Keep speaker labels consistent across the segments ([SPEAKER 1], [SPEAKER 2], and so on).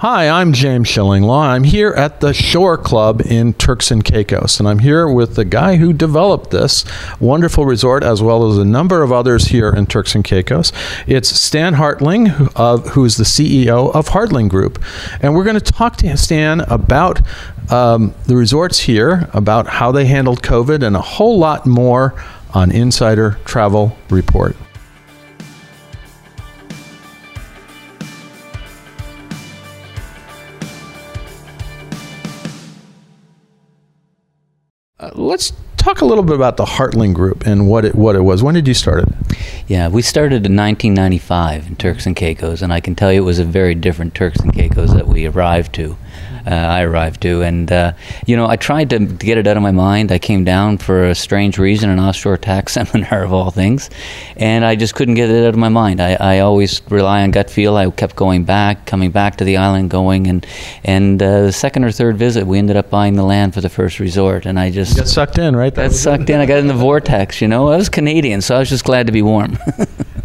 [SPEAKER 1] Hi, I'm James Shillinglaw. I'm here at the Shore Club in Turks and Caicos, and I'm here with the guy who developed this wonderful resort, as well as a number of others here in Turks and Caicos. It's Stan Hartling, who, who is the CEO of Hartling Group, and we're going to talk to Stan about um, the resorts here, about how they handled COVID, and a whole lot more on Insider Travel Report. Uh, let's talk a little bit about the Hartling Group and what it what it was. When did you start it?
[SPEAKER 2] Yeah, we started in 1995 in Turks and Caicos, and I can tell you it was a very different Turks and Caicos that we arrived to uh, I arrived to. And, uh, you know, I tried to, get it out of my mind. I came down for a strange reason, an offshore tax seminar of all things, and I just couldn't get it out of my mind. I, I always rely on gut feel. I kept going back, coming back to the island, going, and and uh, the second or third visit, we ended up buying the land for the first resort, and I just
[SPEAKER 1] you got sucked in, right?
[SPEAKER 2] Got sucked in. I got in the vortex. You know, I was Canadian, so I was just glad to be warm.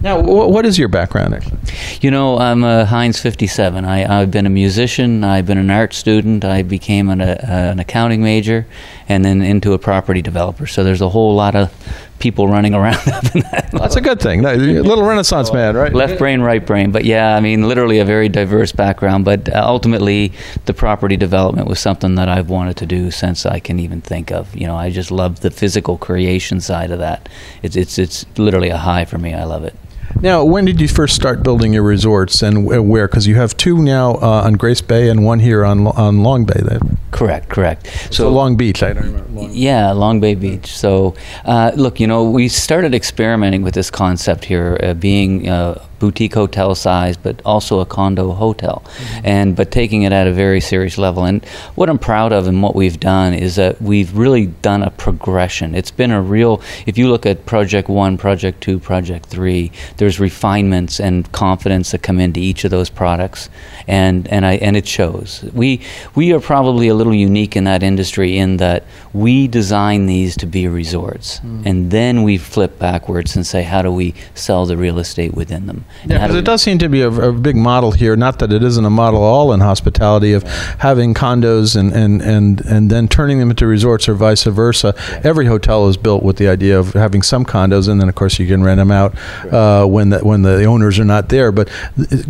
[SPEAKER 1] now, what is your background, actually?
[SPEAKER 2] You know, I'm a Heinz 57. I, I've been a musician. I've been an art student. I became an, a, an accounting major and then into a property developer. So there's a whole lot of people running around up in that.
[SPEAKER 1] That's a good thing. A little Renaissance man, right?
[SPEAKER 2] Left brain, right brain. But yeah, I mean, literally a very diverse background. But ultimately, the property development was something that I've wanted to do since I can even think of. You know, I just love the physical creation side of that. It's it's it's literally a high for me. I love it.
[SPEAKER 1] Now, when did you first start building your resorts, and where? Because you have two now uh, on Grace Bay and one here on on Long Bay. Then.
[SPEAKER 2] Correct, correct.
[SPEAKER 1] So, so Long Beach, I don't remember. Long
[SPEAKER 2] yeah, Long Bay Beach. So, uh, look, you know, we started experimenting with this concept here, uh, being uh, boutique hotel size, but also a condo hotel, mm-hmm. and but taking it at a very serious level. And what I'm proud of and what we've done is that we've really done a progression. It's been a real. If you look at Project One, Project Two, Project Three, there's refinements and confidence that come into each of those products, and and I and it shows. We we are probably a little unique in that industry in that we design these to be resorts, mm. and then we flip backwards and say how do we sell the real estate within them.
[SPEAKER 1] Yeah, because it does seem to be a, a, big model here. Not that it isn't a model all in hospitality of having condos and, and, and, and then turning them into resorts or vice versa. Every hotel is built with the idea of having some condos, and then of course you can rent them out uh, when the, when the owners are not there. But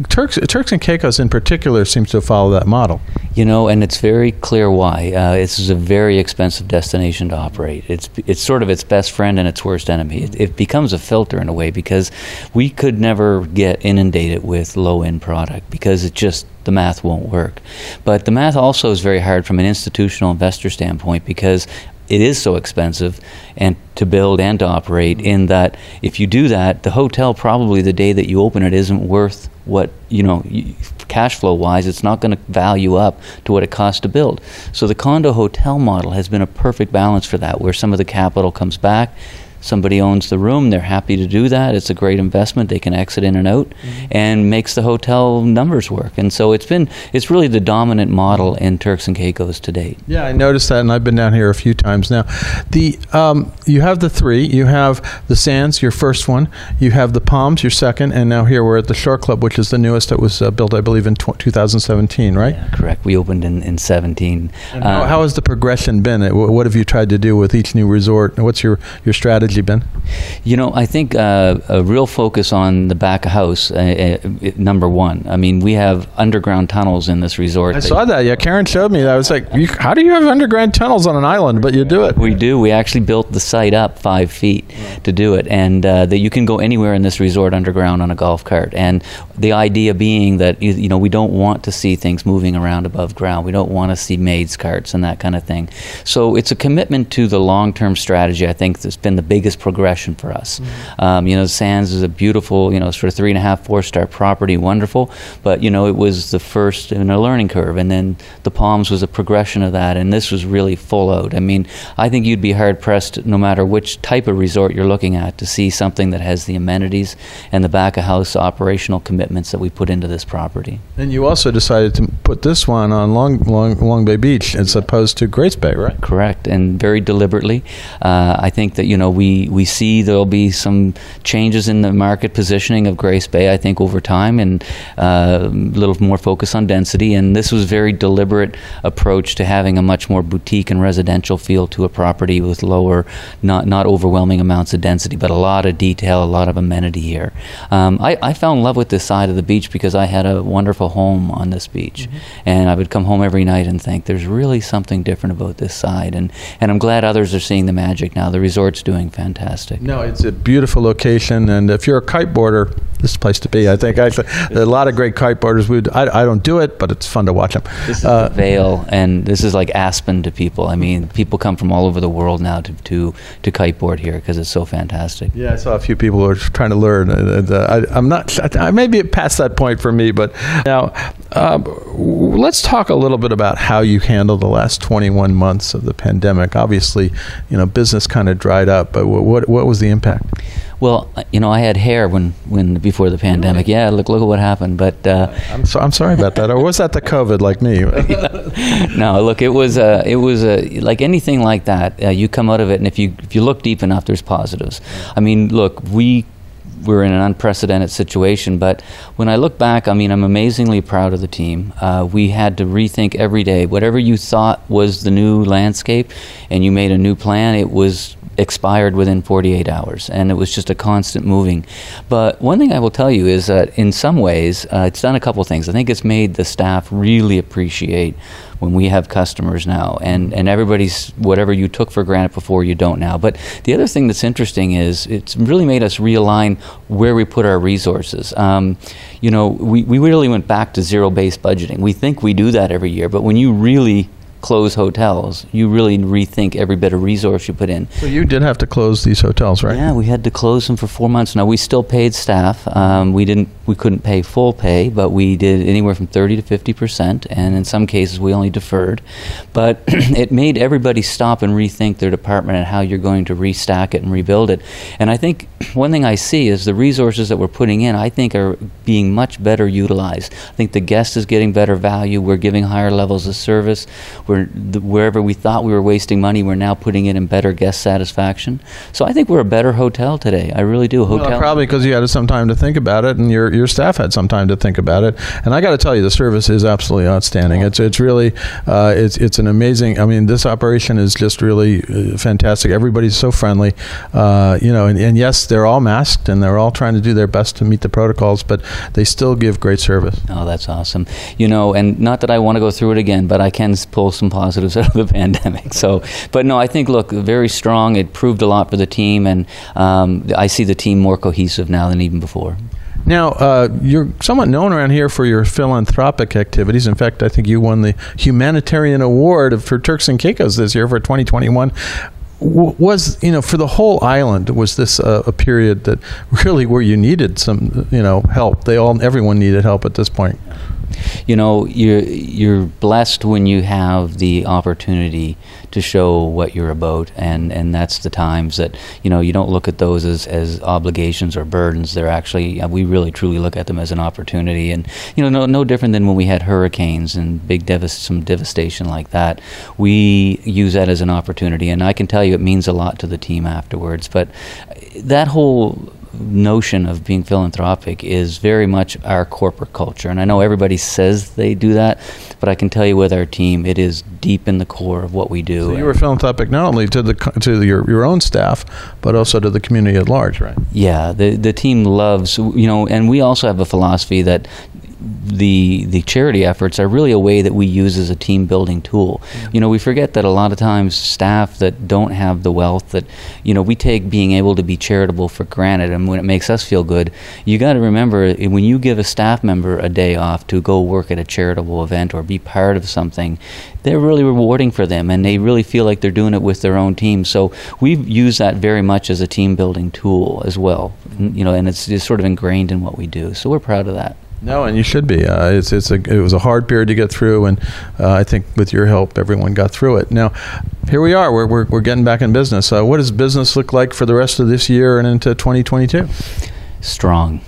[SPEAKER 1] Turks Turks and Caicos in particular seems to follow that model.
[SPEAKER 2] You know, and it's very clear why. Uh, this is a very expensive destination to operate. It's it's sort of its best friend and its worst enemy. It, it becomes a filter in a way because we could never get inundated with low end product because it just the math won't work. But the math also is very hard from an institutional investor standpoint because it is so expensive and to build and to operate in that if you do that the hotel probably the day that you open it isn't worth what you know cash flow wise it's not going to value up to what it costs to build so the condo hotel model has been a perfect balance for that where some of the capital comes back somebody owns the room, they're happy to do that. It's a great investment. They can exit in and out, mm-hmm. and makes the hotel numbers work. And so it's been it's really the dominant model in Turks and Caicos to date.
[SPEAKER 1] Yeah, I noticed that, and I've been down here a few times now. The um, you have the three. You have the Sands, your first one. You have the Palms, your second, and now here we're at the Shore Club, which is the newest that was uh, built, I believe, in tw- 2017. Right?
[SPEAKER 2] Yeah, correct. We opened in in 17.
[SPEAKER 1] Uh, how, how has the progression been? What have you tried to do with each new resort? What's your your strategy? You been?
[SPEAKER 2] You know, I think uh, a real focus on the back of house, uh, uh, number one. I mean, we have underground tunnels in this resort.
[SPEAKER 1] I saw that. Yeah, Karen showed me. That. I was like, how do you have underground tunnels on an island? But you do it.
[SPEAKER 2] We do. We actually built the site up five feet to do it, and uh, that you can go anywhere in this resort underground on a golf cart. And the idea being that you know we don't want to see things moving around above ground. We don't want to see maids carts and that kind of thing. So it's a commitment to the long-term strategy. I think that's been the big biggest progression for us. Mm-hmm. Um, you know, Sands is a beautiful, you know, sort of three and a half, four star property, wonderful. But you know, it was the first in a learning curve, and then the Palms was a progression of that, and this was really full out. I mean, I think you'd be hard pressed, no matter which type of resort you're looking at, to see something that has the amenities and the back of house operational commitments that we put into this property.
[SPEAKER 1] And you also decided to put this one on Long Long, Long Bay Beach as opposed to Grace Bay, right?
[SPEAKER 2] Correct, and very deliberately. Uh, I think that you know we we we see there'll be some changes in the market positioning of Grace Bay. I think over time, and uh, a little more focus on density. And this was a very deliberate approach to having a much more boutique and residential feel to a property with lower, not not overwhelming amounts of density, but a lot of detail, a lot of amenity here. Um, I, I fell in love with this side of the beach because I had a wonderful home on this beach, mm-hmm. and I would come home every night and think there's really something different about this side, and and I'm glad others are seeing the magic now. The resort's doing fantastic.
[SPEAKER 1] No, it's a beautiful location, and if you're a kiteboarder, this is the place to be. I think actually a lot of great kiteboarders. Would I, I don't do it, but it's fun to watch them.
[SPEAKER 2] This is uh, the Vail, and this is like Aspen to people. I mean, people come from all over the world now to to, to kiteboard here because it's so fantastic.
[SPEAKER 1] Yeah, I saw a few people who are trying to learn. Uh, I, am not. I, maybe past that point for me, but now uh, let's talk a little bit about how you handled the last 21 months of the pandemic. Obviously, you know, business kind of dried up, but what what was the impact?
[SPEAKER 2] Well, you know, I had hair when, when before the pandemic. Yeah, look look at what happened. But uh,
[SPEAKER 1] I'm so, I'm sorry about that. Or was that the COVID like me?
[SPEAKER 2] no, look, it was a, it was a, like anything like that. Uh, you come out of it, and if you if you look deep enough, there's positives. I mean, look, we we're in an unprecedented situation. But when I look back, I mean, I'm amazingly proud of the team. Uh, we had to rethink every day. Whatever you thought was the new landscape, and you made a new plan, it was expired within 48 hours, and it was just a constant moving. But one thing I will tell you is that in some ways, uh, it's done a couple things. I think it's made the staff really appreciate when we have customers now, and, and everybody's whatever you took for granted before, you don't now. But the other thing that's interesting is it's really made us realign where we put our resources. Um, you know, we, we really went back to zero based budgeting. We think we do that every year, but when you really close hotels. You really rethink every bit of resource you put in.
[SPEAKER 1] So you did have to close these hotels, right?
[SPEAKER 2] Yeah, we had to close them for four months. Now we still paid staff. Um, we didn't. We couldn't pay full pay, but we did anywhere from thirty to fifty percent, and in some cases we only deferred. But it made everybody stop and rethink their department and how you're going to restack it and rebuild it. And I think one thing I see is the resources that we're putting in. I think are being much better utilized. I think the guest is getting better value. We're giving higher levels of service. We're we're the, wherever we thought we were wasting money, we're now putting it in better guest satisfaction. So I think we're a better hotel today. I really do. Hotel
[SPEAKER 1] well, probably because you had some time to think about it, and your your staff had some time to think about it. And I got to tell you, the service is absolutely outstanding. It's it's really uh, it's it's an amazing. I mean, this operation is just really uh, fantastic. Everybody's so friendly, uh, you know. And, and yes, they're all masked and they're all trying to do their best to meet the protocols, but they still give great service.
[SPEAKER 2] Oh, that's awesome. You know, and not that I want to go through it again, but I can pull some some positives out of the pandemic. So, but no, I think look very strong. It proved a lot for the team, and um, I see the team more cohesive now than even before.
[SPEAKER 1] Now, uh, you're somewhat known around here for your philanthropic activities. In fact, I think you won the Humanitarian Award for Turks and Caicos this year for 2021 was you know for the whole island was this a period that really where you needed some you know help they all everyone needed help at this point
[SPEAKER 2] you know you're you're blessed when you have the opportunity to show what you're about and and that's the times that you know you don't look at those as, as obligations or burdens. They're actually we really truly look at them as an opportunity. And you know no no different than when we had hurricanes and big devast- some devastation like that we use that as an opportunity. And I can tell you it means a lot to the team afterwards. But that whole notion of being philanthropic is very much our corporate culture. And I know everybody says they do that, but I can tell you with our team, it is deep in the core of what we do.
[SPEAKER 1] So you were philanthropic not only to the to the, your your own staff, but also to the community at large, right?
[SPEAKER 2] Yeah, the the team loves you know, and we also have a philosophy that the the charity efforts are really a way that we use as a team building tool. Mm-hmm. You know, we forget that a lot of times staff that don't have the wealth that you know we take being able to be charitable for granted, and when it makes us feel good, you got to remember eh, when you give a staff member a day off to go work at a charitable event or be part of something, they're really rewarding for them, and they really feel like they're doing it with their own team. So we've used that very much as a team building tool as well. You know, and it's just sort of ingrained in what we do. So we're proud of that.
[SPEAKER 1] No, and you should be. Uh, it's it's a it was a hard period to get through, and uh, I think with your help, everyone got through it. Now, here we are. We're we're, we're getting back in business. Uh, what does business look like for the rest of this year and into 2022?
[SPEAKER 2] Strong.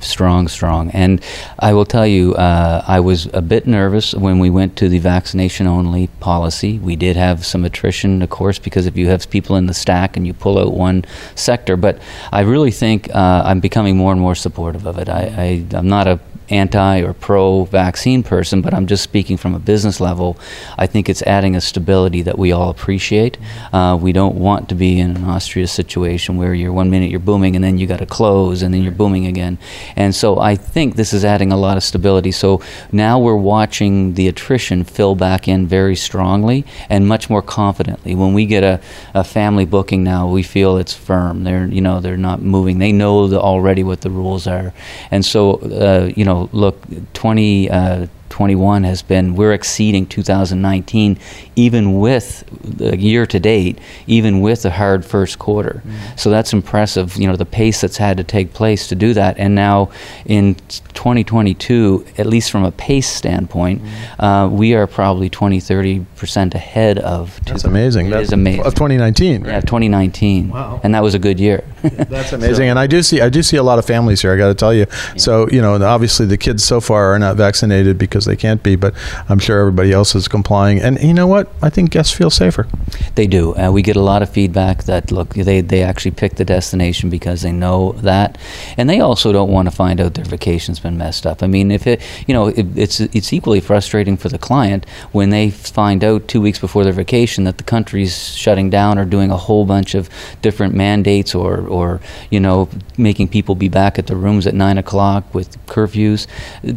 [SPEAKER 2] Strong, strong. And I will tell you, uh, I was a bit nervous when we went to the vaccination only policy. We did have some attrition, of course, because if you have people in the stack and you pull out one sector. But I really think uh, I'm becoming more and more supportive of it. I, I, I'm not a anti or pro vaccine person, but I'm just speaking from a business level. I think it's adding a stability that we all appreciate. Uh, we don't want to be in an Austria situation where you're one minute you're booming and then you got to close and then you're booming again. And so I think this is adding a lot of stability. So now we're watching the attrition fill back in very strongly and much more confidently. When we get a, a family booking now, we feel it's firm. They're you know they're not moving. They know the, already what the rules are, and so uh, you know know, look, 20, uh, 21 has been we're exceeding 2019 even with the year to date even with a hard first quarter. Mm. so that's impressive you know the pace that's had to take place to do that. And now in 2022 at least from a pace standpoint mm. uh, we are probably 20 30 percent ahead of
[SPEAKER 1] that's amazing.
[SPEAKER 2] That is amazing.
[SPEAKER 1] of 2019
[SPEAKER 2] yeah 2019
[SPEAKER 1] wow.
[SPEAKER 2] And that was a good year.
[SPEAKER 1] That's amazing. So, and I do see I do see a lot of families here I got to tell you. Yeah. so you know obviously the kids so far are not vaccinated because they can't be, but I'm sure everybody else is complying. And you know what? I think guests feel safer.
[SPEAKER 2] They do. Uh, we get a lot of feedback that look, they they actually pick the destination because they know that, and they also don't want to find out their vacation's been messed up. I mean, if it, you know, it, it's it's equally frustrating for the client when they find out two weeks before their vacation that the country's shutting down or doing a whole bunch of different mandates or or you know making people be back at the rooms at nine o'clock with curfews.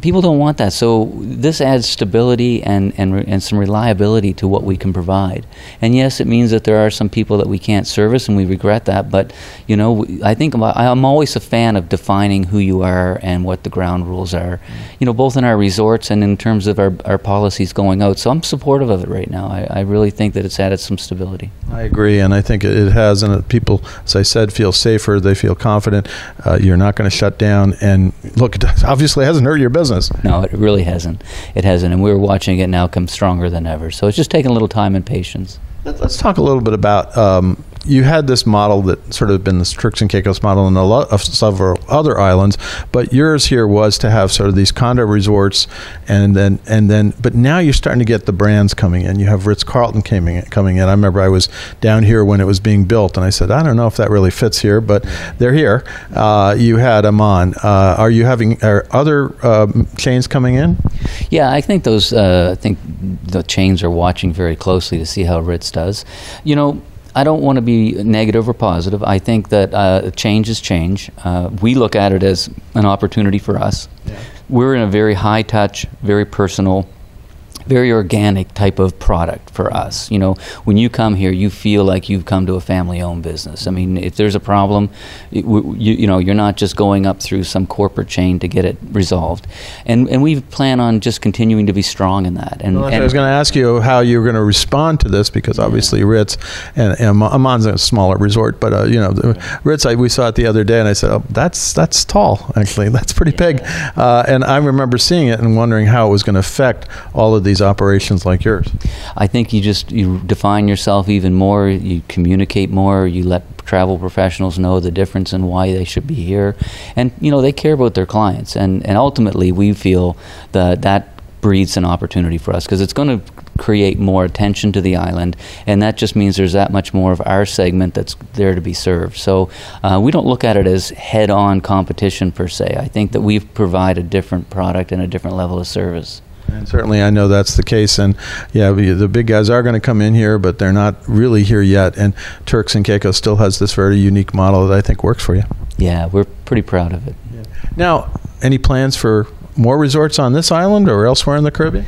[SPEAKER 2] People don't want that. So this adds stability and, and, and some reliability to what we can provide. And yes, it means that there are some people that we can't service, and we regret that. But you know, I think I'm always a fan of defining who you are and what the ground rules are. You know, both in our resorts and in terms of our, our policies going out. So I'm supportive of it right now. I, I really think that it's added some stability.
[SPEAKER 1] I agree, and I think it has. And people, as I said, feel safer. They feel confident. Uh, you're not going to shut down. And look, it obviously hasn't hurt your business.
[SPEAKER 2] No, it really hasn't it hasn't. And we're watching it now come stronger than ever. So it's just taking a little time and patience.
[SPEAKER 1] Let's talk a little bit about um, you had this model that sort of been the Turks and Caicos model in a lot of several other islands, but yours here was to have sort of these condo resorts, and then and then, but now you're starting to get the brands coming in. You have Ritz Carlton coming in, coming in. I remember I was down here when it was being built, and I said, I don't know if that really fits here, but they're here. Uh, you had Aman. Uh, are you having are other uh, chains coming in?
[SPEAKER 2] Yeah, I think those. Uh, I think the chains are watching very closely to see how Ritz does. You know I don't want to be negative or positive. I think that uh, change is change. Uh, we look at it as an opportunity for us. Yeah. We're in a very high touch, very personal very organic type of product for us. You know, when you come here, you feel like you've come to a family-owned business. I mean, if there's a problem, it, you, you know, you're not just going up through some corporate chain to get it resolved. And and we plan on just continuing to be strong in that. And,
[SPEAKER 1] well,
[SPEAKER 2] and
[SPEAKER 1] I was going to ask you how you were going to respond to this because obviously yeah. Ritz and, and Aman's a smaller resort, but uh, you know, Ritz I, we saw it the other day, and I said, oh, that's that's tall actually, that's pretty yeah. big. Uh, and I remember seeing it and wondering how it was going to affect all of these these operations like yours?
[SPEAKER 2] I think you just you define yourself even more. You communicate more. You let travel professionals know the difference and why they should be here, and you know they care about their clients. And and ultimately, we feel that that breeds an opportunity for us because it's going to create more attention to the island, and that just means there's that much more of our segment that's there to be served. So uh, we don't look at it as head-on competition per se. I think that we provide a different product and a different level of service.
[SPEAKER 1] And certainly, I know that's the case. And yeah, the big guys are going to come in here, but they're not really here yet. And Turks and Caicos still has this very unique model that I think works for you.
[SPEAKER 2] Yeah, we're pretty proud of it. Yeah.
[SPEAKER 1] Now, any plans for more resorts on this island or elsewhere in the Caribbean?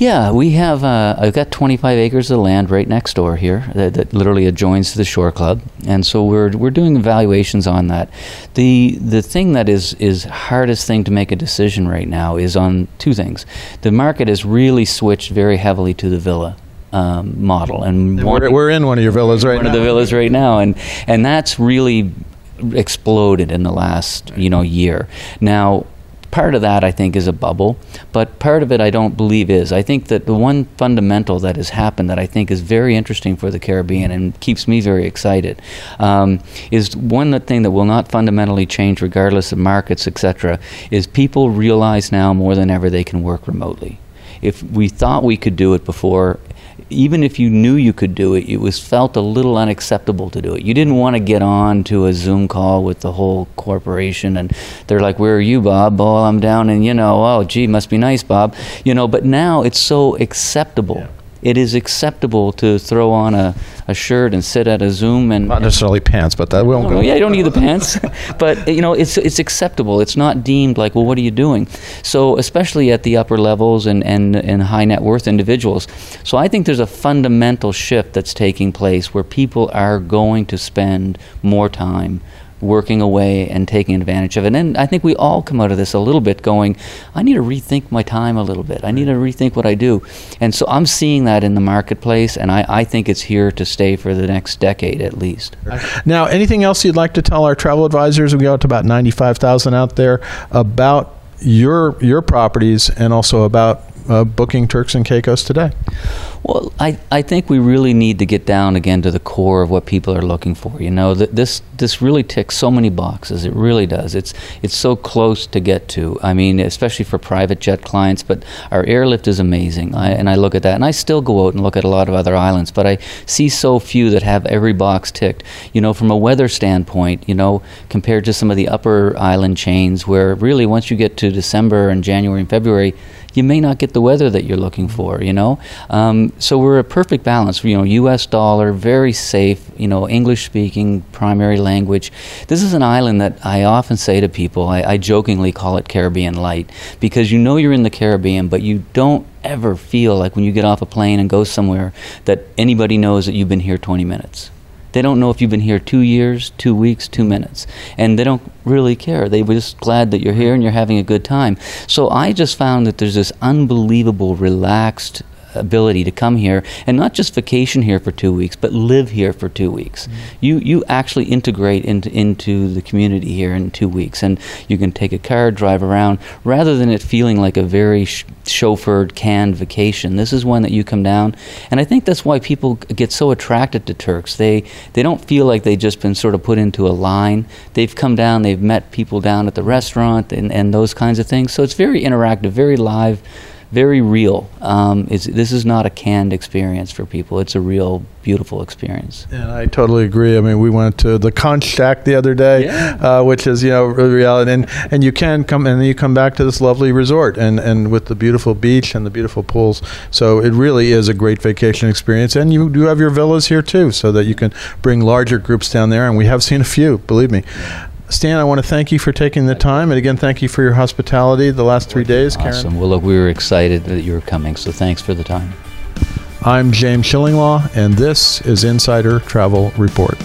[SPEAKER 2] Yeah, we have. Uh, I've got 25 acres of land right next door here that, that, literally adjoins to the shore club, and so we're we're doing evaluations on that. the The thing that is is hardest thing to make a decision right now is on two things. The market has really switched very heavily to the villa. Um, model and
[SPEAKER 1] we're, we're, in one of your villas right
[SPEAKER 2] one
[SPEAKER 1] now.
[SPEAKER 2] of the villas right now and and that's really exploded in the last you know year now part of that I think is a bubble, but part of it I don't believe is. I think that the one fundamental that has happened that I think is very interesting for the Caribbean and keeps me very excited um, is one thing that will not fundamentally change regardless of markets, etc. Is people realize now more than ever they can work remotely. If we thought we could do it before, even if you knew you could do it, it was felt a little unacceptable to do it. You didn't want to get on to a Zoom call with the whole corporation, and they're like, "Where are you, Bob?" "Oh, I'm down and you know." "Oh, gee, must be nice, Bob." You know, but now it's so acceptable. Yeah it is acceptable to throw on a, a shirt and sit at a Zoom and
[SPEAKER 1] not necessarily pants, but that won't
[SPEAKER 2] go. Yeah, you don't need the pants, but you know it's it's acceptable. It's not deemed like, well, what are you doing? So especially at the upper levels and and and high net worth individuals. So I think there's a fundamental shift that's taking place where people are going to spend more time working away and taking advantage of it. And I think we all come out of this a little bit going, I need to rethink my time a little bit. I need to rethink what I do. And so I'm seeing that in the marketplace, and I, I think it's here to stay for the next decade at least.
[SPEAKER 1] Now, anything else you'd like to tell our travel advisors? We got to about 95,000 out there about your your properties and also about uh, booking Turks and Caicos today?
[SPEAKER 2] Well, I, I think we really need to get down again to the core of what people are looking for. You know, th- this this really ticks so many boxes. It really does. It's it's so close to get to. I mean, especially for private jet clients. But our airlift is amazing, I, and I look at that, and I still go out and look at a lot of other islands. But I see so few that have every box ticked. You know, from a weather standpoint, you know, compared to some of the upper island chains, where really once you get to December and January and February you may not get the weather that you're looking for, you know? Um, so we're a perfect balance, you know, US dollar, very safe, you know, English speaking, primary language. This is an island that I often say to people, I, I jokingly call it Caribbean light, because you know you're in the Caribbean, but you don't ever feel like when you get off a plane and go somewhere that anybody knows that you've been here 20 minutes. They don't know if you've been here two years, two weeks, two minutes. And they don't really care. They were just glad that you're here and you're having a good time. So I just found that there's this unbelievable, relaxed ability to come here and not just vacation here for two weeks, but live here for two weeks. Mm-hmm. You you actually integrate into into the community here in two weeks, and you can take a car, drive around, rather than it feeling like a very sh- chauffeured, canned vacation. This is one that you come down, and I think that's why people get so attracted to Turks. They they don't feel like they've just been sort of put into a line. They've come down, they've met people down at the restaurant, and, and those kinds of things. So it's very interactive, very live very real. Um, this is not a canned experience for people. It's a real, beautiful experience.
[SPEAKER 1] And I totally agree. I mean, we went to the Conch Shack the other day, yeah. uh, which is you know reality, and and you can come and then you come back to this lovely resort and and with the beautiful beach and the beautiful pools. So it really is a great vacation experience. And you do have your villas here too, so that you can bring larger groups down there. And we have seen a few, believe me. Stan, I want to thank you for taking the time, and again, thank you for your hospitality the last three days.
[SPEAKER 2] Awesome.
[SPEAKER 1] Karen.
[SPEAKER 2] Well, look, we were excited that you were coming, so thanks for the time.
[SPEAKER 1] I'm James Shillinglaw, and this is Insider Travel Report.